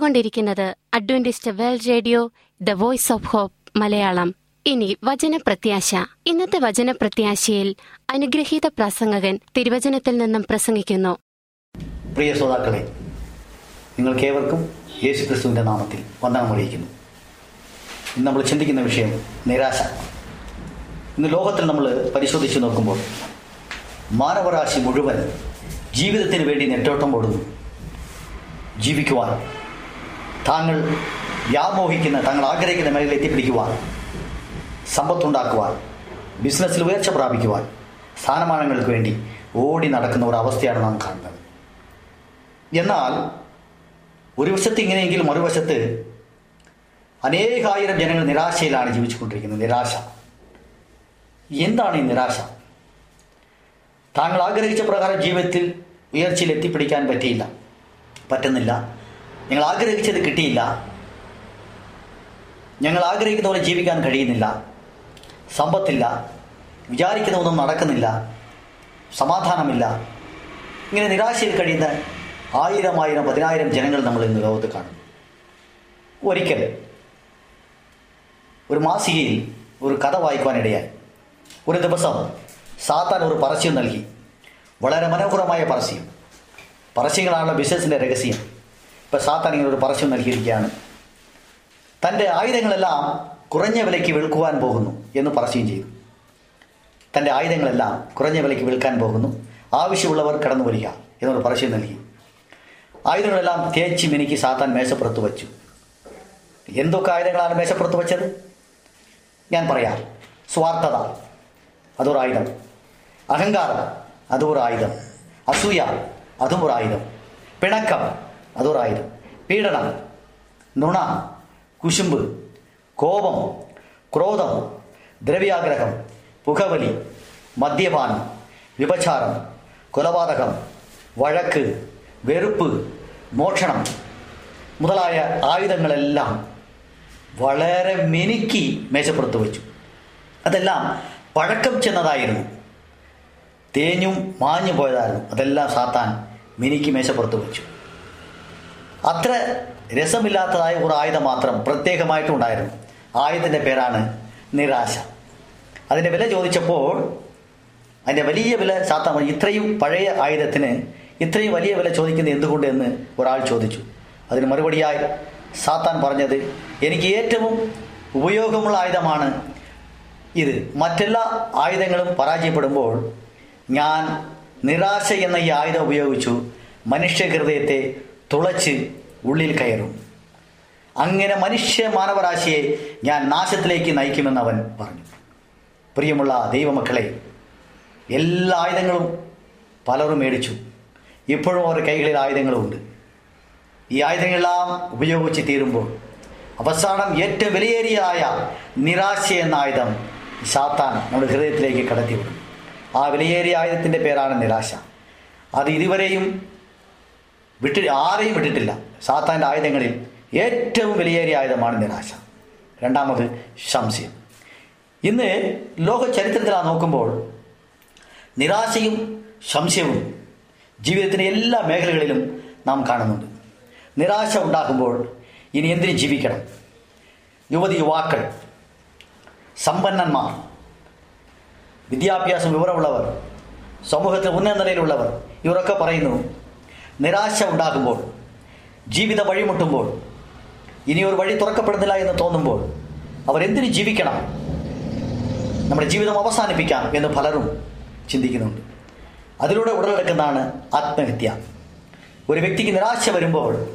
കേട്ടുകൊണ്ടിരിക്കുന്നത് Adventist World Radio the Voice of Hope Malayalam. ഇനി വചനപ്രത്യാശ. ഇന്നത്തെ വചനപ്രത്യാശയിൽ അനുഗ്രഹീത പ്രസംഗകൻ തിരുവചനത്തിൽ നിന്നും പ്രസംഗിക്കുന്നു. പ്രിയ ശ്രോതാക്കളെ നിങ്ങൾക്കേവർക്കും യേശു ക്രിസ്തുവിന്റെ നാമത്തിൽ വന്ദനം അറിയിക്കുന്നു. ഇന്ന് നമ്മൾ ചിന്തിക്കുന്ന വിഷയം നിരാശ. ഇന്ന് ലോകത്തിൽ നമ്മൾ പരിശോധിച്ച് നോക്കുമ്പോൾ മാനവരാശി മുഴുവൻ ജീവിതത്തിന് വേണ്ടി നെട്ടോട്ടം ഓടുന്നു. ജീവിക്കുവാൻ താങ്കൾ വ്യാമോഹിക്കുന്ന താങ്കൾ ആഗ്രഹിക്കുന്ന മേഖലയിൽ എത്തിപ്പിടിക്കുവാൻ സമ്പത്തുണ്ടാക്കുവാൻ ബിസിനസ്സിൽ ഉയർച്ച പ്രാപിക്കുവാൻ സ്ഥാനമാനങ്ങൾക്ക് വേണ്ടി ഓടി നടക്കുന്ന ഒരു അവസ്ഥയാണ് നാം കാണുന്നത്. എന്നാൽ ഒരു വശത്ത് ഇങ്ങനെയെങ്കിലും മറുവശത്ത് അനേകായിരം ജനങ്ങൾ നിരാശയിലാണ് ജീവിച്ചുകൊണ്ടിരിക്കുന്നത് നിരാശ. എന്താണ് ഈ നിരാശ? താങ്കൾ ആഗ്രഹിച്ച പ്രകാരം ജീവിതത്തിൽ ഉയർച്ചയിൽ എത്തിപ്പിടിക്കാൻ പറ്റിയില്ല പറ്റുന്നില്ല. നിങ്ങൾ ആഗ്രഹിച്ചത് കിട്ടിയില്ല. ഞങ്ങൾ ആഗ്രഹിക്കുന്ന പോലെ ജീവിക്കാൻ കഴിയുന്നില്ല. സമ്പത്തില്ല. വിചാരിക്കുന്ന ഒന്നും നടക്കുന്നില്ല. സമാധാനമില്ല. ഇങ്ങനെ നിരാശയിൽ കഴിയുന്ന ആയിരം ആയിരം പതിനായിരം ജനങ്ങൾ നമ്മൾ ഇന്ന് ലോകത്ത് കാണും ഒരിക്കൽ ഒരു മാസികയിൽ ഒരു കഥ വായിക്കുവാനിടയായി. ഒരു ദിവസം സാത്താൻ ഒരു പരസ്യം നൽകി. വളരെ മനോഹരമായ പരസ്യം. പരസ്യങ്ങളാണല്ലോ ബിസിനസ്സിന്റെ രഹസ്യം. ഇപ്പം സാത്താൻ ഇങ്ങനെ ഒരു പരസ്യം നൽകിയിരിക്കുകയാണ്. തന്റെ ആയുധങ്ങളെല്ലാം കുറഞ്ഞ വിലയ്ക്ക് വിൽക്കുവാൻ പോകുന്നു എന്ന് പരസ്യം ചെയ്തു. തന്റെ ആയുധങ്ങളെല്ലാം കുറഞ്ഞ വിലയ്ക്ക് വിൽക്കാൻ പോകുന്നു. ആവശ്യമുള്ളവർ കടന്നു വരിക എന്നൊരു പരസ്യം നൽകി. ആയുധങ്ങളെല്ലാം തേച്ച് മിനുക്കി സാത്താൻ മേശപ്പുറത്ത് വച്ചു. എന്തൊക്കെ ആയുധങ്ങളാണ് മേശപ്പുറത്ത് വെച്ചത്? ഞാൻ പറയാം. സ്വാർത്ഥത അതൊരു ആയുധം അഹങ്കാരം അതൊരു ആയുധം അസൂയ അതും ഒരു ആയുധം പിണക്കം അതൊരു ആയുധം പീഡനം നുണ കുശുമ്പ് കോപം ക്രോധം ദ്രവ്യാഗ്രഹം പുകവലി മദ്യപാനം വിഭചാരം കൊലപാതകം വഴക്ക് വെറുപ്പ് മോഷണം മുതലായ ആയുധങ്ങളെല്ലാം വളരെ മിനുക്കി മേശപ്പുറത്ത് വച്ചു അതെല്ലാം പഴക്കം ചെന്നതായിരുന്നു. തേഞ്ഞും മാഞ്ഞു പോയതായിരുന്നു. അതെല്ലാം സാത്താൻ മിനിക്ക് മേശപ്പുറത്ത് വെച്ചു അത്ര രസമില്ലാത്തതായ ഒരു ആയുധം മാത്രം പ്രത്യേകമായിട്ടുണ്ടായിരുന്നു ആയുധത്തിന്റെ പേരാണ് നിരാശ. അതിന്റെ വില ചോദിച്ചപ്പോൾ അതിന്റെ വലിയ വില സാത്താൻ ഇത്രയും പഴയ ആയുധത്തിന് ഇത്രയും വലിയ വില ചോദിക്കുന്നത് എന്തുകൊണ്ട് എന്ന് ഒരാൾ ചോദിച്ചു. അതിന് മറുപടിയായി സാത്താൻ പറഞ്ഞത് എനിക്ക് ഏറ്റവും ഉപയോഗമുള്ള ആയുധമാണ് ഇത്. മറ്റെല്ലാ ആയുധങ്ങളും പരാജയപ്പെടുമ്പോൾ ഞാൻ നിരാശ എന്ന ഈ ആയുധം ഉപയോഗിച്ചു മനുഷ്യ ഹൃദയത്തെ തുളച്ച് ഉള്ളിൽ കയറും. അങ്ങനെ മനുഷ്യ മാനവരാശിയെ ഞാൻ നാശത്തിലേക്ക് നയിക്കുമെന്ന് അവൻ പറഞ്ഞു. പ്രിയമുള്ള ദൈവമക്കളെ എല്ലാ ആയുധങ്ങളും പലരും മേടിച്ചു. ഇപ്പോഴും അവരുടെ കൈകളിൽ ആയുധങ്ങളുമുണ്ട്. ഈ ആയുധങ്ങളെല്ലാം ഉപയോഗിച്ച് തീരുമ്പോൾ അവസാനം ഏറ്റവും വിലയേറിയായ നിരാശ എന്ന ആയുധം സാത്താൻ നമ്മുടെ ഹൃദയത്തിലേക്ക് കടത്തിവിടും. ആ വിലയേറിയ ആയുധത്തിന്റെ പേരാണ് നിരാശ. അത് ഇതുവരെയും വിട്ടി ആരെയും വിട്ടിട്ടില്ല. സാത്താന്റെ ആയുധങ്ങളിൽ ഏറ്റവും വിലയേറിയ ആയുധമാണ് നിരാശ. രണ്ടാമത് സംശയം ഇന്ന് ലോക ചരിത്രത്തിൽ ആ നോക്കുമ്പോൾ നിരാശയും സംശയവും ജീവിതത്തിന്റെ എല്ലാ മേഖലകളിലും നാം കാണുന്നുണ്ട്. നിരാശ ഉണ്ടാകുമ്പോൾ ഇനി എന്തിനു ജീവിക്കണം? യുവതി യുവാക്കൾ സമ്പന്നന്മാർ വിദ്യാഭ്യാസം വിവരമുള്ളവർ സമൂഹത്തിൽ ഉന്നത നിലയിലുള്ളവർ ഇവരൊക്കെ പറയുന്നു നിരാശ ഉണ്ടാകുമ്പോൾ ജീവിത വഴിമുട്ടുമ്പോൾ ഇനി ഒരു വഴി തുറക്കപ്പെടുന്നില്ല എന്ന് തോന്നുമ്പോൾ അവരെന്തിനു ജീവിക്കണം? നമ്മുടെ ജീവിതം അവസാനിപ്പിക്കാം എന്ന് പലരും ചിന്തിക്കുന്നുണ്ട്. അതിലൂടെ ഉടലെടുക്കുന്നതാണ് ആത്മഹത്യ. ഒരു വ്യക്തിക്ക് നിരാശ വരുമ്പോൾ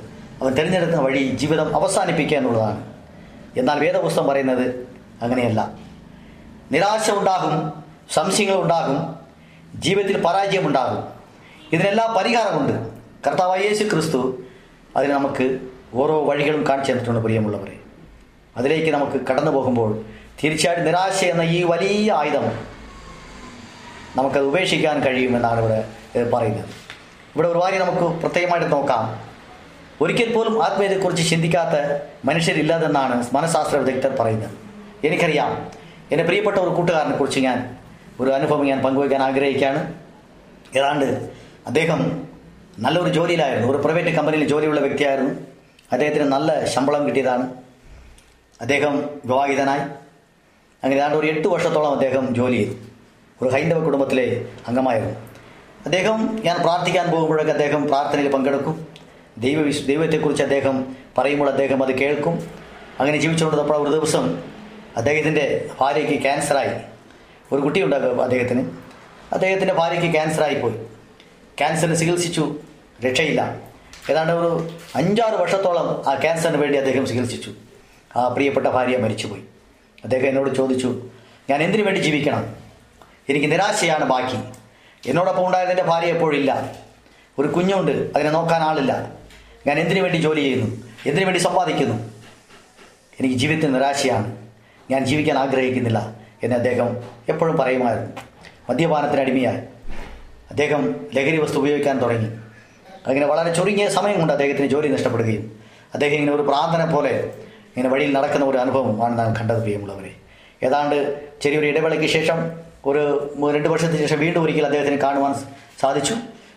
അവൻ തിരഞ്ഞെടുക്കുന്ന വഴി ജീവിതം അവസാനിപ്പിക്കുക എന്നുള്ളതാണ്. എന്നാൽ വേദപുസ്തകം പറയുന്നത് അങ്ങനെയല്ല. നിരാശ ഉണ്ടാകും സംശയങ്ങൾ ഉണ്ടാകും ജീവിതത്തിൽ പരാജയമുണ്ടാകും. ഇതിനെല്ലാം പരിഹാരമുണ്ട്. കർത്താവായ യേശു ക്രിസ്തു അതിന് നമുക്ക് ഓരോ വഴികളും കാണിച്ചു തന്നിട്ടുണ്ട് പ്രിയമുള്ളവരെ. അതിലേക്ക് നമുക്ക് കടന്നു പോകുമ്പോൾ തീർച്ചയായിട്ടും നിരാശ എന്ന ഈ വലിയ ആയുധം നമുക്കത് ഉപേക്ഷിക്കാൻ കഴിയുമെന്നാണ് ഇവിടെ പറയുന്നത്. ഇവിടെ ഒരു കാര്യം നമുക്ക് പ്രത്യേകമായിട്ട് നോക്കാം. ഒരിക്കൽ പോലും ആത്മീയതയെക്കുറിച്ച് ചിന്തിക്കാത്ത മനുഷ്യരില്ലാതെന്നാണ് മനഃശാസ്ത്ര വിദഗ്ധർ പറയുന്നത്. എനിക്കറിയാം. എന്റെ പ്രിയപ്പെട്ട ഒരു കൂട്ടുകാരനെ കുറിച്ച് ഞാൻ ഒരു അനുഭവം ഞാൻ പങ്കുവയ്ക്കാൻ ആഗ്രഹിക്കുകയാണ്. ഏതാണ്ട് അദ്ദേഹം നല്ലൊരു ജോലിയിലായിരുന്നു. ഒരു പ്രൈവറ്റ് കമ്പനിയിൽ ജോലിയുള്ള വ്യക്തിയായിരുന്നു. അദ്ദേഹത്തിന് നല്ല ശമ്പളം കിട്ടിയതാണ്. അദ്ദേഹം വിവാഹിതനായി. അങ്ങനെ ഏതാണ്ട് ഒരു എട്ട് വർഷത്തോളം അദ്ദേഹം ജോലി ചെയ്തു. ഒരു ഹൈന്ദവ കുടുംബത്തിലെ അംഗമായിരുന്നു. അദ്ദേഹം ഞാൻ പ്രാർത്ഥിക്കാൻ പോകുമ്പോഴൊക്കെ അദ്ദേഹം പ്രാർത്ഥനയിൽ പങ്കെടുക്കും. ദൈവ ദൈവത്തെക്കുറിച്ച് അദ്ദേഹം പറയുമ്പോൾ അദ്ദേഹം അത് കേൾക്കും. അങ്ങനെ ജീവിച്ചുകൊണ്ടിരുന്നപ്പോൾ ഒരു ദിവസം അദ്ദേഹത്തിന്റെ ഭാര്യയ്ക്ക് ക്യാൻസറായി ഒരു കുട്ടിയുണ്ടാകും അദ്ദേഹത്തിന്. അദ്ദേഹത്തിന്റെ ഭാര്യയ്ക്ക് ക്യാൻസറായി പോയി ക്യാൻസറിന് ചികിത്സിച്ചു. രക്ഷയില്ല. ഏതാണ്ട് ഒരു അഞ്ചാറ് വർഷത്തോളം ആ ക്യാൻസറിന് വേണ്ടി അദ്ദേഹം ചികിത്സിച്ചു. ആ പ്രിയപ്പെട്ട ഭാര്യ മരിച്ചുപോയി. അദ്ദേഹം എന്നോട് ചോദിച്ചു ഞാൻ എന്തിനു വേണ്ടി ജീവിക്കണം? എനിക്ക് നിരാശയാണ് ബാക്കി. എന്നോടൊപ്പം ഉണ്ടായതിന്റെ ഭാര്യ എപ്പോഴില്ല? ഒരു കുഞ്ഞുണ്ട് അതിനെ നോക്കാൻ ആളില്ല. ഞാൻ എന്തിനു വേണ്ടി ജോലി ചെയ്യുന്നു? എന്തിനു വേണ്ടി സമ്പാദിക്കുന്നു? എനിക്ക് ജീവിതത്തിൽ നിരാശയാണ്. ഞാൻ ജീവിക്കാൻ ആഗ്രഹിക്കുന്നില്ല എന്ന് അദ്ദേഹം എപ്പോഴും പറയുമായിരുന്നു. മദ്യപാനത്തിന് അടിമയായി. അദ്ദേഹം ലഹരി വസ്തു ഉപയോഗിക്കാൻ തുടങ്ങി. അങ്ങനെ വളരെ ചുരുങ്ങിയ സമയം കൊണ്ട് അദ്ദേഹത്തിന് ജോലി നഷ്ടപ്പെടുകയും അദ്ദേഹം ഇങ്ങനെ ഒരു പ്രാർത്ഥന പോലെ ഇങ്ങനെ വഴിയിൽ നടക്കുന്ന ഒരു അനുഭവമാണ് നാം കണ്ടത് പ്രിയമുള്ളവരെ. ഏതാണ്ട് ചെറിയൊരു ഇടവേളയ്ക്ക് ശേഷം ഒരു രണ്ട് വർഷത്തിന് ശേഷം വീണ്ടും ഒരിക്കൽ അദ്ദേഹത്തിന് കാണുവാൻ സാധിച്ചു.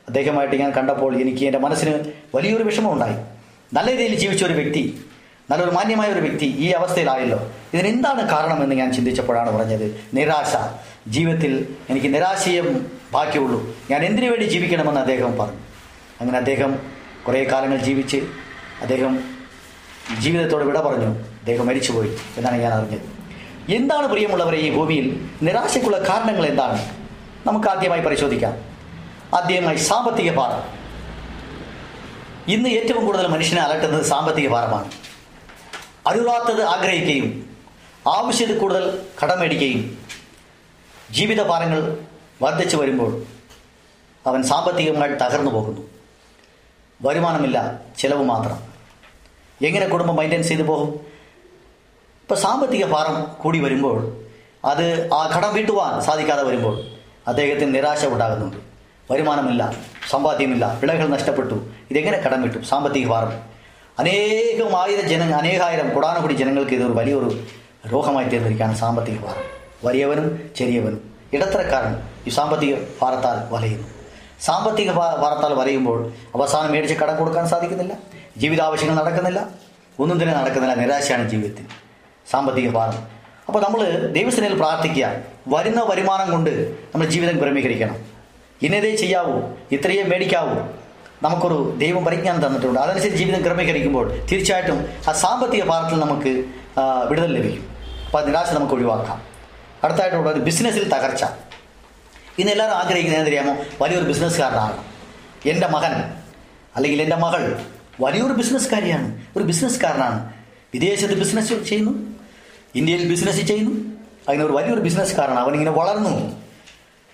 അദ്ദേഹമായിട്ട് ഞാൻ കണ്ടപ്പോൾ എനിക്ക് എന്റെ മനസ്സിന് വലിയൊരു വിഷമം ഉണ്ടായി നല്ല രീതിയിൽ ജീവിച്ച ഒരു വ്യക്തി നല്ലൊരു മാന്യമായ ഒരു വ്യക്തി ഈ അവസ്ഥയിലായല്ലോ. ഇതിന് എന്താണ് കാരണമെന്ന് ഞാൻ ചിന്തിച്ചപ്പോഴാണ് പറഞ്ഞത് നിരാശ. ജീവിതത്തിൽ എനിക്ക് നിരാശയും ബാക്കിയുള്ളൂ. ഞാൻ എന്തിനു വേണ്ടി ജീവിക്കണമെന്ന് അദ്ദേഹം പറഞ്ഞു. അങ്ങനെ അദ്ദേഹം കുറേ കാലങ്ങൾ ജീവിച്ച് അദ്ദേഹം ജീവിതത്തോട് വിട പറഞ്ഞു. അദ്ദേഹം മരിച്ചുപോയി എന്നാണ് ഞാൻ അറിഞ്ഞത്. എന്താണ് പ്രിയമുള്ളവരെ ഈ ഭൂമിയിൽ നിരാശയ്ക്കുള്ള കാരണങ്ങൾ എന്താണ്? നമുക്ക് ആദ്യമായി പരിശോധിക്കാം. ആദ്യമായി സാമ്പത്തിക ഭാരം. ഇന്ന് ഏറ്റവും കൂടുതൽ മനുഷ്യനെ അലട്ടുന്നത് സാമ്പത്തിക ഭാരമാണ്. അരുളാത്തത് ആഗ്രഹിക്കുകയും ആവശ്യത്തിൽ കൂടുതൽ കടമേടിക്കുകയും ജീവിത ഭാരങ്ങൾ വർദ്ധിച്ചു വരുമ്പോൾ അവൻ സാമ്പത്തികമായി തകർന്നു പോകുന്നു. വരുമാനമില്ല ചിലവ് മാത്രം. എങ്ങനെ കുടുംബം മൈന്റൈൻസ് ചെയ്തു പോകും? ഇപ്പോൾ സാമ്പത്തിക ഭാരം കൂടി വരുമ്പോൾ അത് ആ കടം വീട്ടുവാൻ സാധിക്കാതെ വരുമ്പോൾ അദ്ദേഹത്തിന് നിരാശ ഉണ്ടാകുന്നുണ്ട്. വരുമാനമില്ല സമ്പാദ്യമില്ല വിളകൾ നഷ്ടപ്പെട്ടു. ഇതെങ്ങനെ കടം വിട്ടു? സാമ്പത്തിക ഭാരം. അനേകം ആയിരം ജന അനേകായിരം കുടാനുകൂടി ജനങ്ങൾക്ക് ഇതൊരു വലിയൊരു രോഗമായി തീർന്നിരിക്കുകയാണ് സാമ്പത്തിക ഭാരം. വലിയവനും ചെറിയവനും. ഇടത്തരക്കാരൻ ഈ സാമ്പത്തിക ഭാരത്താൽ വലയുന്നു. സാമ്പത്തിക വാർത്താൽ വലയുമ്പോൾ അവസാനം മേടിച്ച് കടം കൊടുക്കാൻ സാധിക്കുന്നില്ല ജീവിതാവശ്യങ്ങൾ നടക്കുന്നില്ല ഒന്നും തന്നെ നടക്കുന്നില്ല നിരാശയാണ് ജീവിതത്തിൽ. സാമ്പത്തിക ഭാരം. അപ്പോൾ നമ്മൾ ദൈവസേനയിൽ പ്രാർത്ഥിക്കുക വരുന്ന വരുമാനം കൊണ്ട് നമ്മൾ ജീവിതം ക്രമീകരിക്കണം. ഇന്നതേ ചെയ്യാവൂ ഇത്രയേ മേടിക്കാവൂ. നമുക്കൊരു ദൈവം പരിജ്ഞാനം തന്നിട്ടുണ്ട്. അതനുസരിച്ച് ജീവിതം ക്രമീകരിക്കുമ്പോൾ തീർച്ചയായിട്ടും ആ സാമ്പത്തിക ഭാരത്തിൽ നമുക്ക് വിടുതൽ ലഭിക്കും. അപ്പോൾ നിരാശ നമുക്ക് ഒഴിവാക്കാം. അടുത്തായിട്ടുള്ള ഒരു ബിസിനസ്സിൽ തകർച്ച. ഇന്ന് എല്ലാവരും ആഗ്രഹിക്കുന്നത് എന്തറിയാമോ വലിയൊരു ബിസിനസ്സുകാരനാണ് എന്റെ മകൻ അല്ലെങ്കിൽ എന്റെ മകൾ വലിയൊരു ബിസിനസ്സുകാരിയാണ് ഒരു ബിസിനസ്സുകാരനാണ് വിദേശത്ത് ബിസിനസ് ചെയ്യുന്നു. ഇന്ത്യയിൽ ബിസിനസ് ചെയ്യുന്നു. അങ്ങനെ ഒരു വലിയൊരു ബിസിനസ്സുകാരനാണ് അവനിങ്ങനെ വളർന്നു.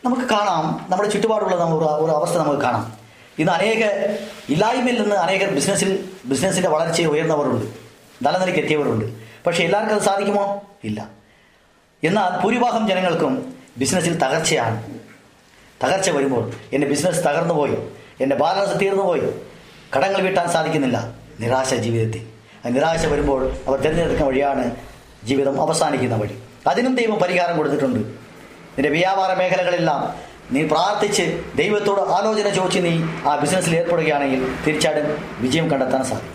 നമുക്ക് കാണാം. നമ്മുടെ ചുറ്റുപാടുള്ള നമ്മ- ഒരു ഒരു അവസ്ഥ നമുക്ക് കാണാം. ഇന്ന് അനേക ഇല്ലായ്മയിൽ നിന്ന് അനേകർ ബിസിനസ്സിൽ ബിസിനസ്സിന്റെ വളർച്ചയെ ഉയർന്നവരുണ്ട്. നല്ല നിലയ്ക്ക് എത്തിയവരുണ്ട്. പക്ഷേ എല്ലാവർക്കും അത് സാധിക്കുമോ? ഇല്ല. എന്നാൽ ഭൂരിഭാഗം ജനങ്ങൾക്കും ബിസിനസ്സിൽ തകർച്ചയാണ്. തകർച്ച വരുമ്പോൾ എന്റെ ബിസിനസ് തകർന്നുപോയി. എന്റെ ബാലൻസ് തീർന്നുപോയി. കടങ്ങൾ വീട്ടാൻ സാധിക്കുന്നില്ല. നിരാശ ജീവിതത്തിൽ. നിരാശ വരുമ്പോൾ അവർ തിരഞ്ഞെടുക്കുന്ന വഴിയാണ് ജീവിതം അവസാനിക്കുന്ന വഴി. അതിനും ദൈവം പരിഹാരം കൊടുത്തിട്ടുണ്ട്. നിന്റെ വ്യാപാര മേഖലകളെല്ലാം നീ പ്രാർത്ഥിച്ച് ദൈവത്തോട് ആലോചന ചോദിച്ച് നീ ആ ബിസിനസ്സിൽ ഏർപ്പെടുകയാണെങ്കിൽ തീർച്ചയായിട്ടും വിജയം കണ്ടെത്താൻ സാധിക്കും.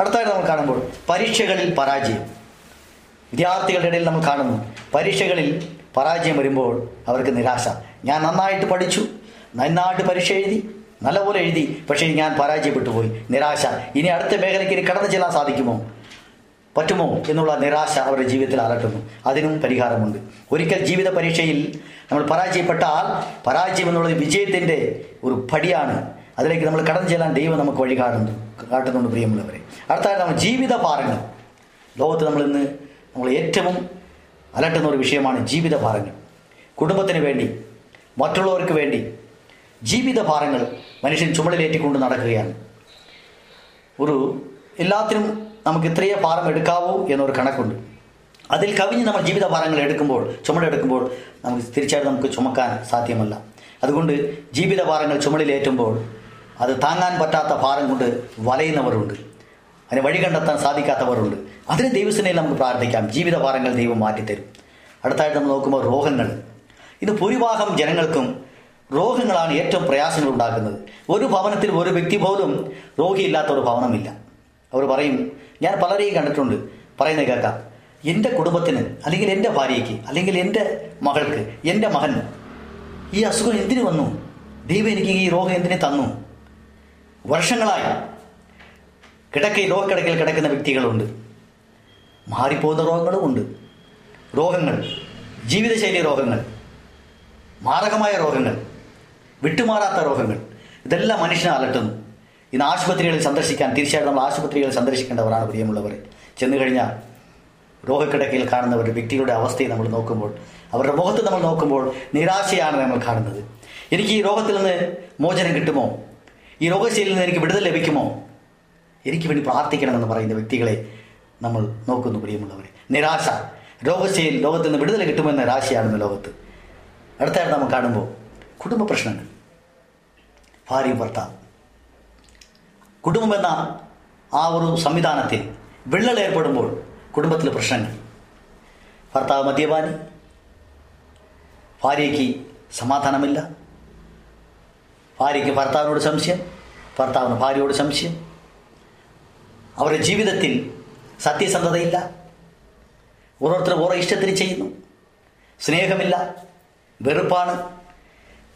അടുത്തായിട്ട് നമ്മൾ കാണുമ്പോൾ പരീക്ഷകളിൽ പരാജയം. വിദ്യാർത്ഥികളുടെ ഇടയിൽ നമ്മൾ കാണുന്നു. പരീക്ഷകളിൽ പരാജയം വരുമ്പോൾ അവർക്ക് നിരാശ. ഞാൻ നന്നായിട്ട് പഠിച്ചു. നന്നായിട്ട് പരീക്ഷ എഴുതി. നല്ലപോലെ എഴുതി. പക്ഷേ ഞാൻ പരാജയപ്പെട്ടു പോയി. നിരാശ. ഇനി അടുത്ത മേഖലയ്ക്ക് ഇനി കടന്നു ചെല്ലാൻ സാധിക്കുമോ? പറ്റുമോ എന്നുള്ള നിരാശ അവരുടെ ജീവിതത്തിൽ അലട്ടുന്നു. അതിനും പരിഹാരമുണ്ട്. ഒരിക്കൽ ജീവിത പരീക്ഷയിൽ നമ്മൾ പരാജയപ്പെട്ടാൽ പരാജയം എന്നുള്ളത് വിജയത്തിന്റെ ഒരു പടിയാണ്. അതിലേക്ക് നമ്മൾ കടന്നു ചെല്ലാൻ ദൈവം നമുക്ക് വഴി കാണുന്നു കാട്ടുന്നുണ്ട് പ്രിയമുള്ളവരെ. അടുത്തായിട്ട് നമ്മൾ ജീവിത പാറങ്ങൾ ലോകത്ത് നമ്മൾ ഇന്ന് നമ്മൾ ഏറ്റവും അലട്ടുന്ന ഒരു വിഷയമാണ് ജീവിത ഭാരങ്ങൾ കുടുംബത്തിന് വേണ്ടി മറ്റുള്ളവർക്ക് വേണ്ടി ജീവിത ഭാരങ്ങൾ മനുഷ്യൻ ചുമടിലേറ്റിക്കൊണ്ട് നടക്കുകയാണ്. ഒരു എല്ലാത്തിനും നമുക്ക് ഇത്രയേ ഭാരം എടുക്കാവൂ എന്നൊരു കണക്കുണ്ട്. അതിൽ കവിഞ്ഞ് നമ്മൾ ജീവിത ഭാരങ്ങൾ എടുക്കുമ്പോൾ ചുമടെടുക്കുമ്പോൾ നമുക്ക് തീർച്ചയായിട്ടും നമുക്ക് ചുമക്കാൻ സാധ്യമല്ല. അതുകൊണ്ട് ജീവിത ഭാരങ്ങൾ ചുമടിലേറ്റുമ്പോൾ അത് താങ്ങാൻ പറ്റാത്ത ഭാരം കൊണ്ട് വലയുന്നവരുണ്ട്. അതിന് വഴി കണ്ടെത്താൻ സാധിക്കാത്തവരുണ്ട്. അതിന് ദൈവസേനയിൽ നമുക്ക് പ്രാർത്ഥിക്കാം. ജീവിത ഭാരങ്ങൾ ദൈവം മാറ്റിത്തരും. അടുത്തായിട്ട് നമ്മൾ നോക്കുമ്പോൾ രോഗങ്ങൾ. ഇന്ന് ഭൂരിഭാഗം ജനങ്ങൾക്കും രോഗങ്ങളാണ് ഏറ്റവും പ്രയാസങ്ങൾ ഉണ്ടാക്കുന്നത്. ഒരു ഭവനത്തിൽ ഒരു വ്യക്തി പോലും രോഗിയില്ലാത്ത ഒരു ഭവനമില്ല. അവർ പറയും ഞാൻ പലരെയും കണ്ടിട്ടുണ്ട്. പറയുന്നത് കേൾക്കാം. എന്റെ കുടുംബത്തിന് അല്ലെങ്കിൽ എന്റെ ഭാര്യയ്ക്ക് അല്ലെങ്കിൽ എന്റെ മകൾക്ക് എന്റെ മകൻ ഈ അസുഖം എന്തിനു വന്നു? ദൈവം എനിക്ക് ഈ രോഗം എന്തിനു തന്നു? വർഷങ്ങളായി കിടക്കയിൽ രോഗക്കിടക്കിൽ കിടക്കുന്ന വ്യക്തികളുണ്ട്. മാറിപ്പോകുന്ന രോഗങ്ങളും ഉണ്ട് രോഗങ്ങൾ ജീവിതശൈലി രോഗങ്ങൾ മാരകമായ രോഗങ്ങൾ വിട്ടുമാറാത്ത രോഗങ്ങൾ ഇതെല്ലാം മനുഷ്യനെ അലട്ടുന്നു. ഇന്ന് ആശുപത്രികളിൽ സന്ദർശിക്കാൻ തീർച്ചയായിട്ടും നമ്മൾ ആശുപത്രികളിൽ സന്ദർശിക്കേണ്ടവരാണ് പ്രിയമുള്ളവർ ചെന്നു കഴിഞ്ഞാൽ രോഗക്കിടക്കയിൽ കാണുന്നവർ വ്യക്തികളുടെ അവസ്ഥയെ നമ്മൾ നോക്കുമ്പോൾ അവരുടെ മുഖത്ത് നമ്മൾ നോക്കുമ്പോൾ നിരാശയാണ് നമ്മൾ കാണുന്നത്. എനിക്ക് ഈ രോഗത്തിൽ നിന്ന് മോചനം കിട്ടുമോ? ഈ രോഗശൈലിയിൽ നിന്ന് എനിക്ക് വിടുതൽ ലഭിക്കുമോ? എനിക്ക് വേണ്ടി പ്രാർത്ഥിക്കണമെന്ന് പറയുന്ന വ്യക്തികളെ നമ്മൾ നോക്കുന്നു പ്രിയമുള്ളവരെ. നിരാശ. രോഗശയിൽ ലോകത്തിൽ നിന്ന് വിടുതൽ കിട്ടുമെന്ന രാശിയാണെന്ന് ലോകത്ത്. അടുത്തായിട്ട് നമ്മൾ കാണുമ്പോൾ കുടുംബ പ്രശ്നങ്ങൾ. ഭാര്യ ഭർത്താവ്. കുടുംബം എന്ന ആ ഒരു സംവിധാനത്തിൽ വിള്ളൽ ഏർപ്പെടുമ്പോൾ കുടുംബത്തിലെ പ്രശ്നങ്ങൾ. ഭർത്താവ് മദ്യപാനി. ഭാര്യയ്ക്ക് സമാധാനമില്ല. ഭാര്യയ്ക്ക് ഭർത്താവിനോട് സംശയം. ഭർത്താവിന് ഭാര്യയോട് സംശയം. അവരുടെ ജീവിതത്തിൽ സത്യസന്ധതയില്ല. ഓരോരുത്തർ ഓരോ ഇഷ്ടത്തിന് ചെയ്യുന്നു. സ്നേഹമില്ല. വെറുപ്പാണ്.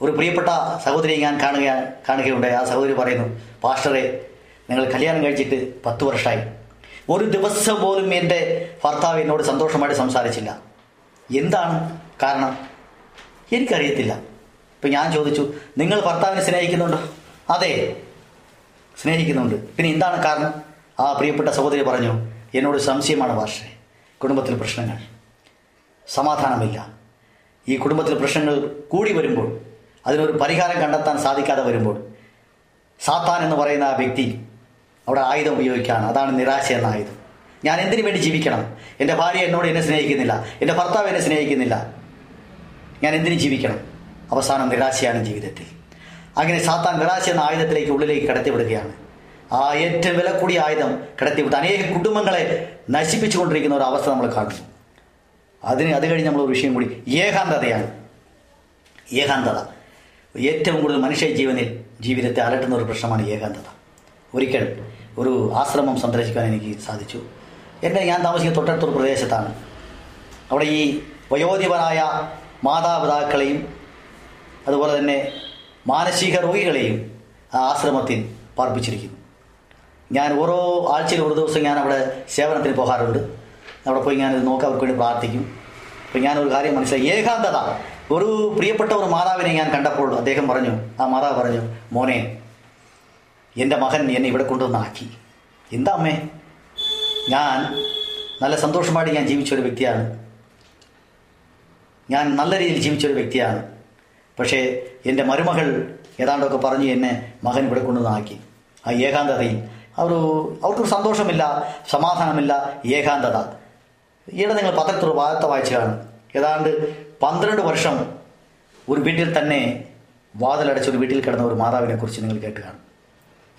ഒരു പ്രിയപ്പെട്ട സഹോദരിയെ ഞാൻ കാണുക കാണുകയുണ്ടായി. ആ സഹോദരി പറയുന്നു പാസ്റ്ററെ നിങ്ങൾ കല്യാണം കഴിച്ചിട്ട് പത്ത് വർഷമായി ഒരു ദിവസം പോലും എന്റെ ഭർത്താവ് എന്നോട് സന്തോഷമായിട്ട് സംസാരിച്ചില്ല. എന്താണ് കാരണം? എനിക്കറിയത്തില്ല. ഇപ്പം ഞാൻ ചോദിച്ചു നിങ്ങൾ ഭർത്താവിനെ സ്നേഹിക്കുന്നുണ്ടോ? അതെ സ്നേഹിക്കുന്നുണ്ട്. പിന്നെ എന്താണ് കാരണം? ആ പ്രിയപ്പെട്ട സഹോദരി പറഞ്ഞു എന്നോട് സംശയമാണ് ഭാഷ കുടുംബത്തിൽ പ്രശ്നങ്ങൾ. സമാധാനമില്ല. ഈ കുടുംബത്തിൽ പ്രശ്നങ്ങൾ കൂടി വരുമ്പോൾ അതിനൊരു പരിഹാരം കണ്ടെത്താൻ സാധിക്കാതെ വരുമ്പോൾ സാത്താൻ എന്ന് പറയുന്ന ആ വ്യക്തി അവിടെ ആയുധം ഉപയോഗിക്കുകയാണ്. അതാണ് നിരാശ എന്ന ആയുധം. ഞാൻ എന്തിനു വേണ്ടി ജീവിക്കണം? എന്റെ ഭാര്യ എന്നോട് എന്നെ സ്നേഹിക്കുന്നില്ല. എന്റെ ഭർത്താവ് എന്നെ സ്നേഹിക്കുന്നില്ല. ഞാൻ എന്തിനു ജീവിക്കണം? അവസാനം നിരാശയാണ് ജീവിതത്തിൽ. അങ്ങനെ സാത്താൻ നിരാശ എന്ന ആയുധത്തിലേക്ക് ഉള്ളിലേക്ക് കടത്തിവിടുകയാണ്. ആ ഏറ്റവും വില കൂടിയ ആയുധം കിടത്തിവിട്ട് അനേക കുടുംബങ്ങളെ നശിപ്പിച്ചുകൊണ്ടിരിക്കുന്ന ഒരു അവസ്ഥ നമ്മൾ കാണുന്നു. അതിന് അത് കഴിഞ്ഞ് നമ്മൾ ഒരു വിഷയം കൂടി. ഏകാന്തതയാണ്. ഏകാന്തത. ഏറ്റവും കൂടുതൽ മനുഷ്യ ജീവനിൽ ജീവിതത്തെ അലട്ടുന്ന ഒരു പ്രശ്നമാണ് ഏകാന്തത. ഒരിക്കൽ ഒരു ആശ്രമം സന്ദർശിക്കാൻ എനിക്ക് സാധിച്ചു. എന്റെ ഞാൻ താമസിക്കുന്ന തൊട്ടടുത്തൊരു പ്രദേശത്താണ്. അവിടെ ഈ വയോധിപരായ മാതാപിതാക്കളെയും അതുപോലെ തന്നെ മാനസിക രോഗികളെയും ആ ആശ്രമത്തിൽ പാർപ്പിച്ചിരിക്കുന്നു. ഞാൻ ഓരോ ആഴ്ചയിൽ ഒരു ദിവസം ഞാൻ അവിടെ സേവനത്തിന് പോകാറുണ്ട്. അവിടെ പോയി ഞാൻ ഇത് നോക്കി അവർക്ക് വേണ്ടി പ്രാർത്ഥിക്കും. അപ്പോൾ ഞാനൊരു കാര്യം മനസ്സിലായി. ഏകാന്തത. ഒരു പ്രിയപ്പെട്ട ഒരു മാതാവിനെ ഞാൻ കണ്ടപ്പോൾ അദ്ദേഹം പറഞ്ഞു ആ മാതാവ് പറഞ്ഞു മോനെ എന്റെ മകൻ എന്നെ ഇവിടെ കൊണ്ടുവന്നാക്കി. എന്താ അമ്മേ? ഞാൻ നല്ല സന്തോഷമായിട്ട് ഞാൻ ജീവിച്ചൊരു വ്യക്തിയാണ്. ഞാൻ നല്ല രീതിയിൽ ജീവിച്ചൊരു വ്യക്തിയാണ്. പക്ഷേ എന്റെ മരുമകൾ ഏതാണ്ടൊക്കെ പറഞ്ഞ് എന്നെ മകൻ ഇവിടെ കൊണ്ടുവന്നാക്കി. ആ ഏകാന്തതയിൽ അവർ അവർക്കൊരു സന്തോഷമില്ല സമാധാനമില്ല ഏകാന്തത. ഈയിടെ നിങ്ങൾ പത്രത്തിൽ വാർത്ത കാണും ഏതാണ്ട് പന്ത്രണ്ട് വർഷം ഒരു വീട്ടിൽ തന്നെ വാതിലടച്ച് ഒരു വീട്ടിൽ കിടന്ന ഒരു മാതാവിനെ കുറിച്ച് നിങ്ങൾ കേട്ട് കാണും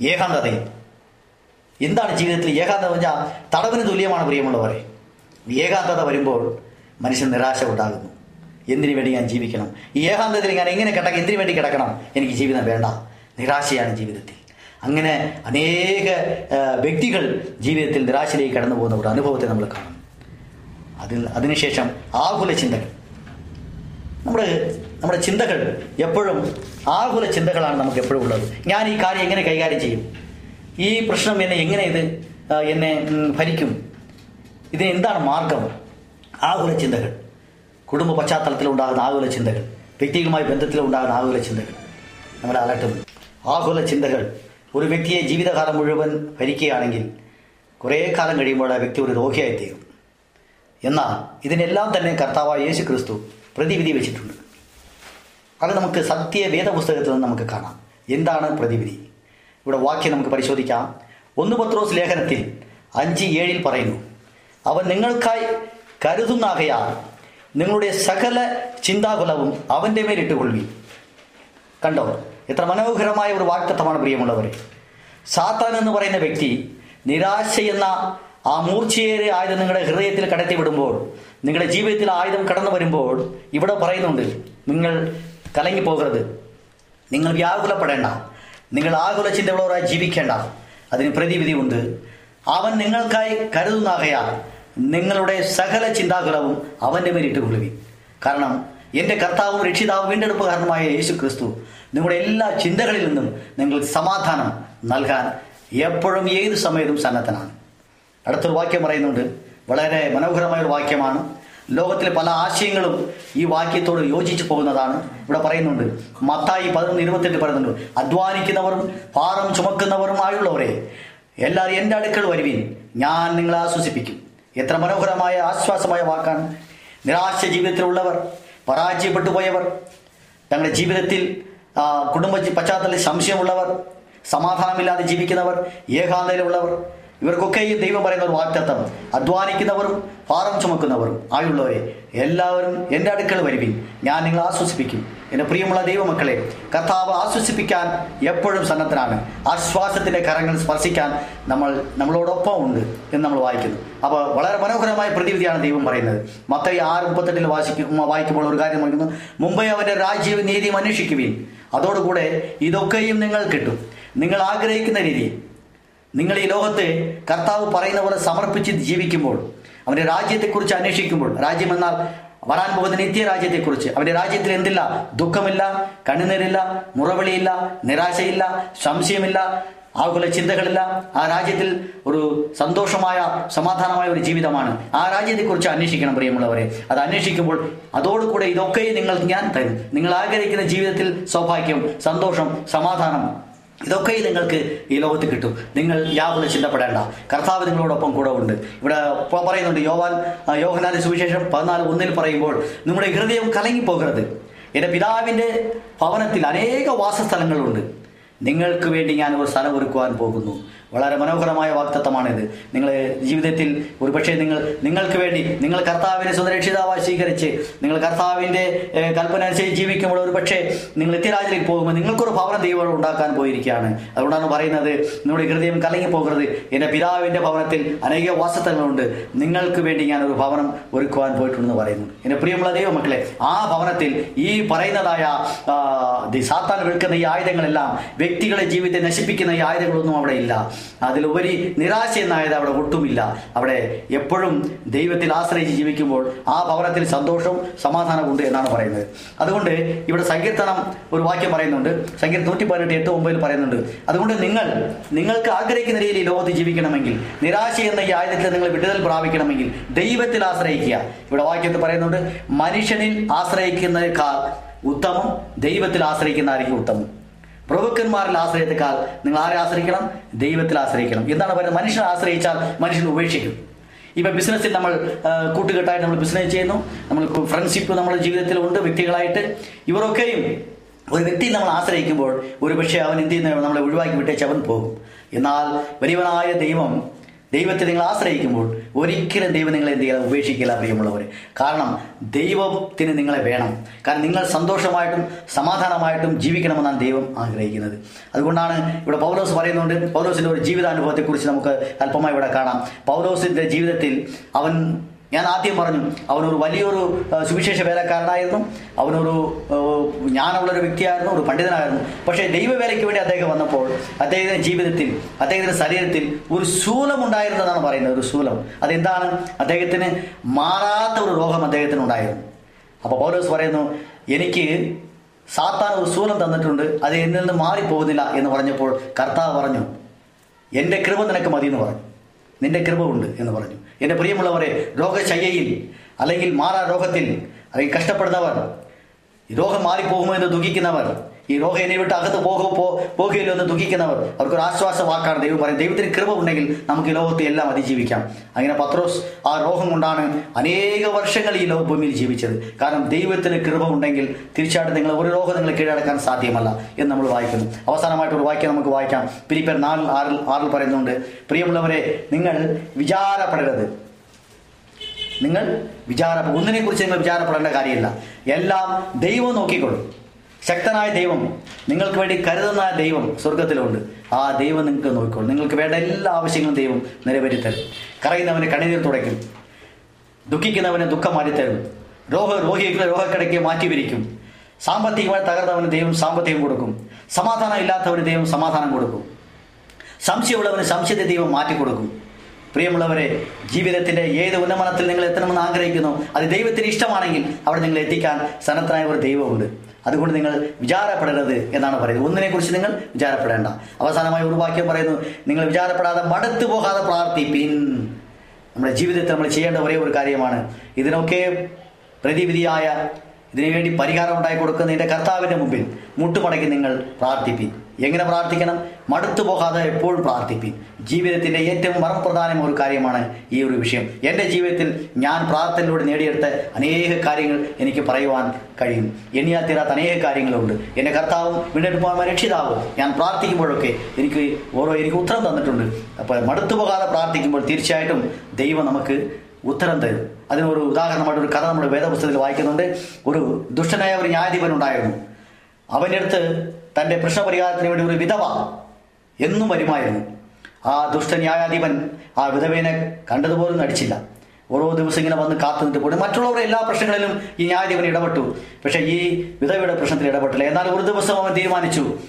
ഏകാന്തതയിൽ. എന്താണ് ജീവിതത്തിൽ ഏകാന്തത പറഞ്ഞാൽ തടവിന് തുല്യമാണ് പ്രിയമുള്ളവരെ. ഏകാന്തത വരുമ്പോൾ മനുഷ്യൻ നിരാശ ഉണ്ടാകുന്നു എന്തിനു വേണ്ടി ഞാൻ ജീവിക്കണം? ഈ ഏകാന്തതയിൽ ഞാൻ എങ്ങനെ കിടക്കണം എന്തിനു വേണ്ടി കിടക്കണം? എനിക്ക് ജീവിതം വേണ്ട. നിരാശയാണ് ജീവിതത്തിൽ. അങ്ങനെ അനേക വ്യക്തികൾ ജീവിതത്തിൽ നിരാശയിലേക്ക് കടന്നു പോകുന്ന ഒരു അനുഭവത്തെ നമ്മൾ കാണും അതിൽ അതിനുശേഷം ആകുല ചിന്തകൾ. നമ്മുടെ നമ്മുടെ ചിന്തകൾ എപ്പോഴും ആകുല ചിന്തകളാണ് നമുക്ക് എപ്പോഴും ഉള്ളത്. ഞാൻ ഈ കാര്യം എങ്ങനെ കൈകാര്യം ചെയ്യും? ഈ പ്രശ്നം എന്നെ എങ്ങനെ ഇത് എന്നെ ഭരിക്കും? ഇതിന് എന്താണ് മാർഗം? ആകുല ചിന്തകൾ. കുടുംബ പശ്ചാത്തലത്തിൽ ഉണ്ടാകുന്ന ആകുല ചിന്തകൾ. വ്യക്തികളുമായി ബന്ധത്തിലുണ്ടാകുന്ന ആകുല ചിന്തകൾ. നമ്മളെ അലട്ടും ആകുല ചിന്തകൾ. ഒരു വ്യക്തിയെ ജീവിതകാലം മുഴുവൻ ഭരിക്കുകയാണെങ്കിൽ കുറേ കാലം കഴിയുമ്പോൾ ആ വ്യക്തി ഒരു രോഗിയായിത്തീരും. എന്നാൽ ഇതിനെല്ലാം തന്നെ കർത്താവായ യേശു ക്രിസ്തു പ്രതിവിധി വെച്ചിട്ടുണ്ട്. അത് നമുക്ക് സത്യ വേദപുസ്തകത്തിൽ നിന്ന് നമുക്ക് കാണാം. എന്താണ് പ്രതിവിധി? ഇവിടെ വാക്യം നമുക്ക് പരിശോധിക്കാം. ഒന്ന് പത്രോസ് ലേഖനത്തിൽ അഞ്ച് ഏഴിൽ പറയുന്നു അവൻ നിങ്ങൾക്കായി കരുതുന്നാകയാൽ നിങ്ങളുടെ സകല ചിന്താകുലവും അവന്റെ മേലിട്ടുകൊള്ളി കണ്ടോ? എത്ര മനോഹരമായ ഒരു വാക്തത്വമാണ് പ്രിയമുള്ളവരെ. സാത്താൻ എന്ന് പറയുന്ന വ്യക്തി നിരാശ എന്ന ആ മൂർച്ചയേറെ ആയുധം നിങ്ങളുടെ ഹൃദയത്തിൽ കടത്തി വിടുമ്പോൾ നിങ്ങളുടെ ജീവിതത്തിൽ ആയുധം കടന്നു വരുമ്പോൾ ഇവിടെ പറയുന്നുണ്ട് നിങ്ങൾ കലങ്ങി പോകരുത്. നിങ്ങൾ വ്യാകുലപ്പെടേണ്ട. നിങ്ങൾ ആകുല ചിന്തകളോടായി ജീവിക്കേണ്ട. അതിന് പ്രതിവിധി ഉണ്ട്. അവൻ നിങ്ങൾക്കായി കരുതുന്നാകയാൽ നിങ്ങളുടെ സകല ചിന്താകുലവും അവന്റെ മേലിട്ട് കൊള്ളുവി കാരണം എന്റെ കർത്താവും രക്ഷിതാവും വീണ്ടെടുപ്പുകാരനുമായ യേശു ക്രിസ്തു നിങ്ങളുടെ എല്ലാ ചിന്തകളിൽ നിന്നും നിങ്ങൾക്ക് സമാധാനം നൽകാൻ എപ്പോഴും ഏത് സമയത്തും സന്നദ്ധനാണ്. അടുത്തൊരു വാക്യം പറയുന്നുണ്ട്. വളരെ മനോഹരമായ ഒരു വാക്യമാണ്. ലോകത്തിലെ പല ആശയങ്ങളും ഈ വാക്യത്തോട് യോജിച്ചു പോകുന്നതാണ്. ഇവിടെ പറയുന്നുണ്ട്. മത്തായി പതിനൊന്ന് ഇരുപത്തെട്ട് പറയുന്നുണ്ട്. അധ്വാനിക്കുന്നവരും ഭാരം ചുമക്കുന്നവരും ആയുള്ളവരെ എല്ലാവരും എന്റെ അടുക്കൾ വരുവിൻ. ഞാൻ നിങ്ങളെ ആശ്വസിപ്പിക്കും. എത്ര മനോഹരമായ ആശ്വാസമായ വാക്കാണ്. നിരാശ ജീവിതത്തിലുള്ളവർ പരാജയപ്പെട്ടു പോയവർ തങ്ങളുടെ ജീവിതത്തിൽ കുടുംബ പശ്ചാത്തലത്തിൽ സംശയമുള്ളവർ സമാധാനമില്ലാതെ ജീവിക്കുന്നവർ ഏകാന്തതയിലുള്ളവർ ഇവർക്കൊക്കെയും ദൈവം പറയുന്ന ഒരു വാക്തത്വം. അധ്വാനിക്കുന്നവരും ഭാരം ചുമക്കുന്നവരും ആയുള്ളവരെ എല്ലാവരും എന്റെ അടുക്കൽ വരുവിൻ. ഞാൻ നിങ്ങളെ ആശ്വസിപ്പിക്കും. എന്റെ പ്രിയമുള്ള ദൈവമക്കളെ കർത്താവ് ആശ്വസിപ്പിക്കാൻ എപ്പോഴും സന്നദ്ധനാണ്. ആശ്വാസത്തിന്റെ കരങ്ങൾ സ്പർശിക്കാൻ നമ്മൾ നമ്മളോടൊപ്പം ഉണ്ട് എന്ന് നമ്മൾ വായിക്കുന്നു. അപ്പോൾ വളരെ മനോഹരമായ പ്രതിവിധിയാണ് ദൈവം പറയുന്നത്. മത്തയി ആറ് മുപ്പത്തെട്ടിൽ വാസിക്കും വായിക്കുമ്പോൾ ഒരു കാര്യം പറയുന്നു. മുമ്പേ അവന്റെ രാജ്യവും നീതിയും അന്വേഷിക്കുവിൻ. അതോടുകൂടെ ഇതൊക്കെയും നിങ്ങൾ കിട്ടും. നിങ്ങൾ ആഗ്രഹിക്കുന്ന രീതി നിങ്ങൾ ഈ ലോകത്തെ കർത്താവ് പറയുന്ന പോലെ സമർപ്പിച്ച് ജീവിക്കുമ്പോൾ അവന്റെ രാജ്യത്തെക്കുറിച്ച് അന്വേഷിക്കുമ്പോൾ രാജ്യം എന്നാൽ വരാൻ പോകുന്ന നിത്യരാജ്യത്തെക്കുറിച്ച് അവന്റെ രാജ്യത്തിൽ എന്തില്ല? ദുഃഖമില്ല കണ്ണുനീരില്ല മുറവിളിയില്ല നിരാശയില്ല സംശയമില്ല ആകുല ചിന്തകളില്ല. ആ രാജ്യത്തിൽ ഒരു സന്തോഷമായ സമാധാനമായ ഒരു ജീവിതമാണ്. ആ രാജ്യത്തെക്കുറിച്ച് അന്വേഷിക്കണം പ്രിയമുള്ളവരെ. അത് അന്വേഷിക്കുമ്പോൾ അതോടുകൂടെ ഇതൊക്കെ നിങ്ങൾ ഞാൻ തരും. നിങ്ങൾ ആഗ്രഹിക്കുന്ന ജീവിതത്തിൽ സൗഭാഗ്യം സന്തോഷം സമാധാനം ഇതൊക്കെ നിങ്ങൾക്ക് ഈ ലോകത്ത് കിട്ടും. നിങ്ങൾ യാതൊന്ന് ചിന്തപ്പെടേണ്ട. കർത്താവ് നിങ്ങളോടൊപ്പം കൂടെ ഉണ്ട്. ഇവിടെ പറയുന്നുണ്ട് യോവാൻ യോഹനാന്റെ സുവിശേഷം പതിനാല് ഒന്നിൽ പറയുമ്പോൾ നമ്മുടെ ഹൃദയം കലങ്ങിപ്പോകരുത്. എന്റെ പിതാവിന്റെ ഭവനത്തിൽ അനേക വാസസ്ഥലങ്ങളുണ്ട്. നിങ്ങൾക്ക് വേണ്ടി ഞാൻ ഒരു സ്ഥലം ഒരുക്കുവാൻ പോകുന്നു. വളരെ മനോഹരമായ വാക്തത്വമാണിത് നിങ്ങൾ ജീവിതത്തിൽ ഒരുപക്ഷെ നിങ്ങൾ നിങ്ങൾക്ക് വേണ്ടി നിങ്ങൾ കർത്താവിനെ സ്വന്തരക്ഷിതാവായി സ്വീകരിച്ച് നിങ്ങൾ കർത്താവിന്റെ കൽപ്പന അനുസരിച്ച് ജീവിക്കുമ്പോൾ ഒരുപക്ഷെ നിങ്ങൾ നിത്യരാജ്യത്തിലേക്ക് പോകുമ്പോൾ നിങ്ങൾക്കൊരു ഭവനം ദൈവം ഉണ്ടാക്കാൻ പോയിരിക്കുകയാണ്. അതുകൊണ്ടാണ് പറയുന്നത് നിങ്ങളുടെ ഹൃദയം കലങ്ങി പോകരുത് എന്റെ പിതാവിന്റെ ഭവനത്തിൽ അനേക വാസത്തങ്ങളുണ്ട് നിങ്ങൾക്ക് വേണ്ടി ഞാൻ ഒരു ഭവനം ഒരുക്കുവാൻ പോയിട്ടുണ്ടെന്ന് പറയുന്നു. എന്റെ പ്രിയമുള്ള ദൈവമക്കളെ ആ ഭവനത്തിൽ ഈ പറയുന്നതായ സാത്താൻ വിൽക്കുന്ന ഈ ആയുധങ്ങളെല്ലാം വ്യക്തികളെ ജീവിതത്തെ നശിപ്പിക്കുന്ന ഈ ആയുധങ്ങളൊന്നും അവിടെ ഇല്ല. അതിലുപരി നിരാശ എന്നായത് അവിടെ ഒട്ടുമില്ല. അവിടെ എപ്പോഴും ദൈവത്തിൽ ആശ്രയിച്ച് ജീവിക്കുമ്പോൾ ആ ഭവനത്തിൽ സന്തോഷവും സമാധാനമുണ്ട് എന്നാണ് പറയുന്നത്. അതുകൊണ്ട് ഇവിടെ സങ്കീർത്തനം ഒരു വാക്യം പറയുന്നുണ്ട്. സങ്കീർത്തനം നൂറ്റി പതിനെട്ട് എട്ട് ഒമ്പതിൽ പറയുന്നുണ്ട്. അതുകൊണ്ട് നിങ്ങൾ നിങ്ങൾക്ക് ആഗ്രഹിക്കുന്ന രീതിയിൽ ലോകത്ത് ജീവിക്കണമെങ്കിൽ നിരാശ എന്ന ഈ ആയുധത്തിൽ നിങ്ങൾ വിടുതൽ പ്രാപിക്കണമെങ്കിൽ ദൈവത്തിൽ ആശ്രയിക്കുക. ഇവിടെ വാക്യത്തിൽ പറയുന്നുണ്ട് മനുഷ്യനിൽ ആശ്രയിക്കുന്നതിനേക്കാൾ ഉത്തമം ദൈവത്തിൽ ആശ്രയിക്കുന്നതായിരിക്കും ഉത്തമം. പ്രഭുക്കന്മാരിൽ ആശ്രയത്തെക്കാൾ നിങ്ങൾ ആരെ ആശ്രയിക്കണം? ദൈവത്തിൽ ആശ്രയിക്കണം. എന്താണ് പറയുന്നത്? മനുഷ്യനെ ആശ്രയിച്ചാൽ മനുഷ്യൻ ഉപേക്ഷിക്കും. ഇപ്പം ബിസിനസ്സിൽ നമ്മൾ കൂട്ടുകെട്ടായിട്ട് നമ്മൾ ബിസിനസ് ചെയ്യുന്നു. നമ്മൾ ഫ്രണ്ട്ഷിപ്പ് നമ്മുടെ ജീവിതത്തിലുണ്ട് വ്യക്തികളായിട്ട്. ഇവരൊക്കെയും ഒരു വ്യക്തിയെ നമ്മൾ ആശ്രയിക്കുമ്പോൾ ഒരു പക്ഷേ അവൻ എന്ത് ചെയ്യുന്ന? നമ്മളെ ഒഴിവാക്കി വിട്ടേച്ച് അവൻ പോകും. എന്നാൽ വലിയവനായ ദൈവം ദൈവത്തെ നിങ്ങൾ ആശ്രയിക്കുമ്പോൾ ഒരിക്കലും ദൈവം നിങ്ങളെ എന്ത് ചെയ്യാതെ ഉപേക്ഷിക്കില്ല പ്രിയമുള്ളവർ കാരണം ദൈവത്തിന് നിങ്ങളെ വേണം. കാരണം നിങ്ങൾ സന്തോഷമായിട്ടും സമാധാനമായിട്ടും ജീവിക്കണമെന്നാണ് ദൈവം ആഗ്രഹിക്കുന്നത്. അതുകൊണ്ടാണ് ഇവിടെ പൗലോസ് പറയുന്നുണ്ട് പൗലോസിന്റെ ഒരു ജീവിതാനുഭവത്തെക്കുറിച്ച് നമുക്ക് അല്പമായി ഇവിടെ കാണാം. പൗലോസിന്റെ ജീവിതത്തിൽ അവൻ ഞാൻ ആദ്യം പറഞ്ഞു അവനൊരു വലിയൊരു സുവിശേഷ വേലക്കാരനായിരുന്നു. അവനൊരു ഞാനുള്ളൊരു വ്യക്തിയായിരുന്നു ഒരു പണ്ഡിതനായിരുന്നു. പക്ഷേ ദൈവവേലയ്ക്ക് വേണ്ടി അദ്ദേഹം വന്നപ്പോൾ അദ്ദേഹത്തിന്റെ ജീവിതത്തിൽ അദ്ദേഹത്തിന്റെ ശരീരത്തിൽ ഒരു ശൂലം ഉണ്ടായിരുന്നതാണ് പറയുന്നത് ഒരു ശൂലം. അതെന്താണ്? അദ്ദേഹത്തിന് മാറാത്ത ഒരു രോഗം അദ്ദേഹത്തിന് ഉണ്ടായിരുന്നു. അപ്പോൾ പൗലോസ് പറയുന്നു എനിക്ക് സാത്താൻ ഒരു ശൂലം തന്നിട്ടുണ്ട് അത് എന്നിൽ നിന്ന് മാറിപ്പോകുന്നില്ല എന്ന് പറഞ്ഞപ്പോൾ കർത്താവ് പറഞ്ഞു എന്റെ കൃപ നിനക്ക് മതി എന്ന് പറഞ്ഞു. നിന്റെ കൃപ ഉണ്ട് എന്ന് പറഞ്ഞു. എന്റെ പ്രിയമുള്ളവരെ രോഗശയ്യയിൽ അല്ലെങ്കിൽ മാറാ രോഗത്തിൽ അല്ലെങ്കിൽ കഷ്ടപ്പെടുന്നവർ ഈ രോഗം മാറിപ്പോകുമോ എന്ന് ദുഃഖിക്കുന്നവർ ഈ എന്നെ വിട്ട് അകത്ത് പോകുമോ പോ പോകുകയില്ലോ എന്ന് ദുഃഖിക്കുന്നവർ അവർക്കൊരു ആശ്വാസ വാക്കാണ് ദൈവം പറയും ദൈവത്തിന് കൃപ ഉണ്ടെങ്കിൽ നമുക്ക് ഈ ലോകത്തെ എല്ലാം അതിജീവിക്കാം. അങ്ങനെ പത്രോസ് ആ രോഗം കൊണ്ടാണ് അനേക വർഷങ്ങൾ ഈ ലോകഭൂമിയിൽ ജീവിച്ചത്. കാരണം ദൈവത്തിന് കൃപ ഉണ്ടെങ്കിൽ തീർച്ചയായിട്ടും നിങ്ങൾ ഒരു രോഗം നിങ്ങൾ കീഴടക്കാൻ സാധ്യമല്ല എന്ന് നമ്മൾ വായിക്കുന്നു. അവസാനമായിട്ട് ഒരു വാക്യം നമുക്ക് വായിക്കാം. പിരിപ്പർ നാലിൽ ആറിൽ ആറിൽ പറയുന്നുണ്ട് പ്രിയമുള്ളവരെ നിങ്ങൾ വിചാരപ്പെടരുത്. നിങ്ങൾ വിചാര ഒന്നിനെ കുറിച്ച് നിങ്ങൾ വിചാരപ്പെടേണ്ട കാര്യമില്ല. എല്ലാം ദൈവം നോക്കിക്കൊള്ളും. ശക്തനായ ദൈവം നിങ്ങൾക്ക് വേണ്ടി കരുതുന്ന ദൈവം സ്വർഗത്തിലുണ്ട് ആ ദൈവം നിങ്ങൾക്ക് നോക്കിക്കോളും. നിങ്ങൾക്ക് വേണ്ട എല്ലാ ആവശ്യങ്ങളും ദൈവം നിറവേറ്റിത്തരും. കറയുന്നവന് കണ്ണീർ തുടയ്ക്കും. ദുഃഖിക്കുന്നവനെ ദുഃഖം മാറ്റിത്തരും. രോഗ രോഗികളെ രോഗക്കിടയ്ക്ക് മാറ്റിവിരിക്കും സാമ്പത്തികമായി തകർന്നവന് ദൈവം സാമ്പത്തികം കൊടുക്കും. സമാധാനം ഇല്ലാത്തവന് ദൈവം സമാധാനം കൊടുക്കും. സംശയമുള്ളവന് സംശയത്തെ ദൈവം മാറ്റിക്കൊടുക്കും. പ്രിയമുള്ളവരെ ജീവിതത്തിന്റെ ഏത് ഉന്നമനത്തിൽ നിങ്ങൾ എത്തണമെന്ന് ആഗ്രഹിക്കുന്നു അത് ദൈവത്തിന് ഇഷ്ടമാണെങ്കിൽ അവിടെ നിങ്ങൾ എത്തിക്കാൻ സന്നദ്ധനായ ഒരു ദൈവമുണ്ട്. അതുകൊണ്ട് നിങ്ങൾ വിചാരപ്പെടരുത് എന്നാണ് പറയുന്നത്. ഒന്നിനെ കുറിച്ച് നിങ്ങൾ വിചാരപ്പെടേണ്ട. അവസാനമായി ഒരു വാക്യം പറയുന്നു നിങ്ങൾ വിചാരപ്പെടാതെ മടുത്തു പോകാതെ പ്രാർത്ഥിപ്പിൻ. നമ്മുടെ ജീവിതത്തിൽ നമ്മൾ ചെയ്യേണ്ട ഒരേ ഒരു കാര്യമാണ്. ഇതിനൊക്കെ പ്രതിവിധിയായ ഇതിനുവേണ്ടി പരിഹാരം ഉണ്ടായി കൊടുക്കുന്നതിന്റെ കർത്താവിന്റെ മുമ്പിൽ മുട്ടുമടക്കി നിങ്ങൾ പ്രാർത്ഥിപ്പിൻ. എങ്ങനെ പ്രാർത്ഥിക്കണം? മടുത്തു പോകാതെ എപ്പോഴും പ്രാർത്ഥിപ്പിൻ. ജീവിതത്തിന്റെ ഏറ്റവും മറപ്രധാനമായ ഒരു കാര്യമാണ് ഈ ഒരു വിഷയം. എന്റെ ജീവിതത്തിൽ ഞാൻ പ്രാർത്ഥനയിലൂടെ നേടിയെടുത്ത അനേക കാര്യങ്ങൾ എനിക്ക് പറയുവാൻ കഴിയും. എണ്ണിയാൽ തീരാത്ത അനേക കാര്യങ്ങളുണ്ട്. എന്റെ കർത്താവും വീണ്ടെടുപ്പാൻ രക്ഷിതാവും ഞാൻ പ്രാർത്ഥിക്കുമ്പോഴൊക്കെ എനിക്ക് ഓരോ എനിക്ക് ഉത്തരം തന്നിട്ടുണ്ട്. അപ്പോൾ മടുത്തു പോകാതെ പ്രാർത്ഥിക്കുമ്പോൾ തീർച്ചയായിട്ടും ദൈവം നമുക്ക് ഉത്തരം തരും. അതിനൊരു ഉദാഹരണമായിട്ട് ഒരു കഥ നമ്മുടെ വേദപുസ്തകത്തിൽ വായിക്കുന്നുണ്ട്. ഒരു ദുഷ്ടനായ ഒരു ന്യായാധിപൻ ഉണ്ടായിരുന്നു അവന്റെ അടുത്ത് തന്റെ പ്രശ്നപരിഹാരത്തിന് വേണ്ടി ഒരു വിധവ എന്നും വരുമായിരുന്നു. ആ ദുഷ്ട ന്യായാധിപൻ ആ വിധവേനെ കണ്ടതുപോലും നടിച്ചില്ല. ഓരോ ദിവസം ഇങ്ങനെ വന്ന് കാത്തു നിന്നിട്ട് മറ്റുള്ളവരുടെ എല്ലാ പ്രശ്നങ്ങളിലും ഈ ന്യായാധിപൻ ഇടപെട്ടു. പക്ഷേ ഈ വിധവയുടെ പ്രശ്നത്തിൽ ഇടപെട്ടില്ല. എന്നാൽ ഒരു ദിവസം അവൻ തീരുമാനിച്ചു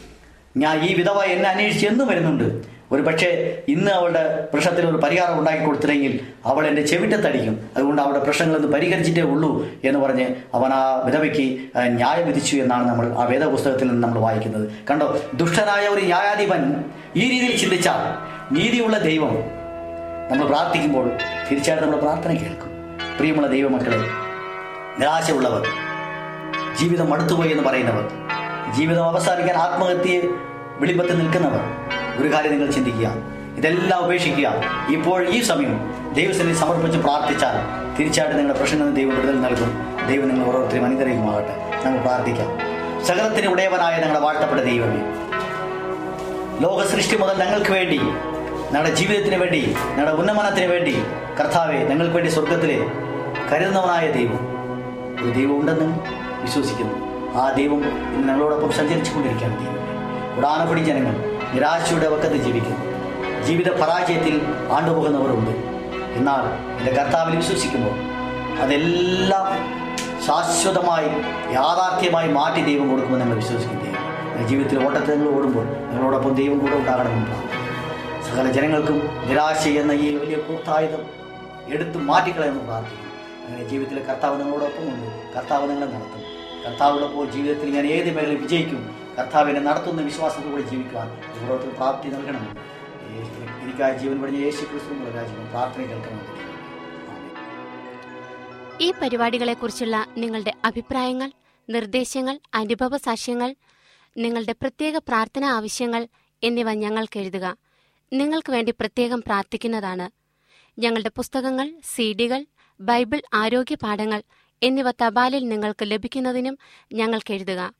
ഞാൻ ഈ വിധവ എന്നെ അന്വേഷിച്ച് എന്നും വരുന്നുണ്ട്. ഒരു പക്ഷേ ഇന്ന് അവളുടെ പ്രശ്നത്തിന് ഒരു പരിഹാരം ഉണ്ടാക്കി കൊടുത്തില്ലെങ്കിൽ അവൾ എന്റെ ചെവിറ്റത്തടിക്കും. അതുകൊണ്ട് അവളുടെ പ്രശ്നങ്ങളൊന്ന് പരിഹരിച്ചിട്ടേ ഉള്ളൂ എന്ന് പറഞ്ഞ് അവൻ ആ വിധവയ്ക്ക് ന്യായം വിധിച്ചു എന്നാണ് നമ്മൾ ആ വേദപുസ്തകത്തിൽ നിന്ന് നമ്മൾ വായിക്കുന്നത്. കണ്ടോ? ദുഷ്ടനായ ഒരു ന്യായാധിപൻ ഈ രീതിയിൽ ചിന്തിച്ചാൽ നീതിയുള്ള ദൈവം നമ്മൾ പ്രാർത്ഥിക്കുമ്പോൾ തീർച്ചയായിട്ടും നമ്മുടെ പ്രാർത്ഥന കേൾക്കും. പ്രിയമുള്ള ദൈവമക്കളെ നിരാശയുള്ളവർ ജീവിതം അടുത്തുപോയി എന്ന് പറയുന്നവർ ജീവിതം അവസാനിക്കാൻ ആത്മഹത്യയെ വിളിപ്പത്തിൽ നിൽക്കുന്നവർ ഒരു കാര്യം നിങ്ങൾ ചിന്തിക്കുക. ഇതെല്ലാം ഉപേക്ഷിക്കുക. ഇപ്പോൾ ഈ സമയം ദൈവസനെ സമർപ്പിച്ച് പ്രാർത്ഥിച്ചാൽ തീർച്ചയായിട്ടും നിങ്ങളുടെ പ്രശ്നങ്ങൾ ദൈവം വിടുതൽ നൽകും. ദൈവം നിങ്ങൾ ഓരോരുത്തരും അനുഗ്രഹിക്കുമാകട്ടെ നമുക്ക് പ്രാർത്ഥിക്കാം. സകലത്തിന് ഉടയവനായ ഞങ്ങളുടെ വാഴ്ത്തപ്പെട്ട ദൈവമേ ലോക സൃഷ്ടി മുതൽ ഞങ്ങൾക്ക് വേണ്ടി ഞങ്ങളുടെ ജീവിതത്തിന് വേണ്ടി ഞങ്ങളുടെ ഉന്നമനത്തിന് വേണ്ടി കർത്താവെ ഞങ്ങൾക്ക് വേണ്ടി സ്വർഗത്തിലെ കരുതുന്നവനായ ദൈവം ഒരു ദൈവം ഉണ്ടെന്നും വിശ്വസിക്കുന്നു. ആ ദൈവം ഇന്ന് ഞങ്ങളോടൊപ്പം സഞ്ചരിച്ചു കൊണ്ടിരിക്കുകയാണ് ദൈവം ഉടാനപ്പടി ജനങ്ങൾ നിരാശയുടെ വക്കത്ത് ജീവിക്കുന്നു ജീവിത പരാജയത്തിൽ ആണ്ടുപോകുന്നവരുണ്ട്. എന്നാൽ എന്റെ കർത്താവിൽ വിശ്വസിക്കുമ്പോൾ അതെല്ലാം ശാശ്വതമായി യാഥാർത്ഥ്യമായി മാറ്റി ദൈവം കൊടുക്കുമെന്ന് ഞങ്ങൾ ഞങ്ങളുടെ ജീവിതത്തിൽ ഓട്ടത്തിൽ നിങ്ങൾ ഓടുമ്പോൾ നിങ്ങളോടൊപ്പം ദൈവം കൂടെ ഉണ്ടാകണമെന്ന് സകല ജനങ്ങൾക്കും നിരാശ എന്ന ഈ വലിയ കൂട്ടായുധം എടുത്തു മാറ്റിക്കളയെന്ന് പ്രാർത്ഥിക്കും അങ്ങനെ ജീവിതത്തിലെ കർത്താവ് നിങ്ങളോടൊപ്പം ഉണ്ട്. കർത്താവ് നിങ്ങളെ നടത്തും. കർത്താവുള്ളപ്പോൾ ജീവിതത്തിൽ ഞാൻ ഏത് മേഖലയിൽ വിജയിക്കും? കർത്താവിനെ നടത്തുന്ന വിശ്വാസത്തോടെ ജീവിക്കുവാൻ ഓരോരുത്തരും പ്രാപ്തി നൽകണം. എനിക്കായി ജീവൻ പടിഞ്ഞ യേശു ക്രിസ്തു രാജ്യം പ്രാർത്ഥന കേൾക്കണം ഈ പരിപാടികളെക്കുറിച്ചുള്ള നിങ്ങളുടെ അഭിപ്രായങ്ങൾ നിർദ്ദേശങ്ങൾ അനുഭവ സാക്ഷ്യങ്ങൾ നിങ്ങളുടെ പ്രത്യേക പ്രാർത്ഥന ആവശ്യങ്ങൾ എന്നിവ ഞങ്ങൾക്ക് എഴുതുക. നിങ്ങൾക്ക് വേണ്ടി പ്രത്യേകം പ്രാർത്ഥിക്കുന്നതാണ്. ഞങ്ങളുടെ പുസ്തകങ്ങൾ സീഡികൾ ബൈബിൾ ആരോഗ്യ പാഠങ്ങൾ എന്നിവ തപാലിൽ നിങ്ങൾക്ക് ലഭിക്കുന്നതിനും ഞങ്ങൾക്ക് എഴുതുക.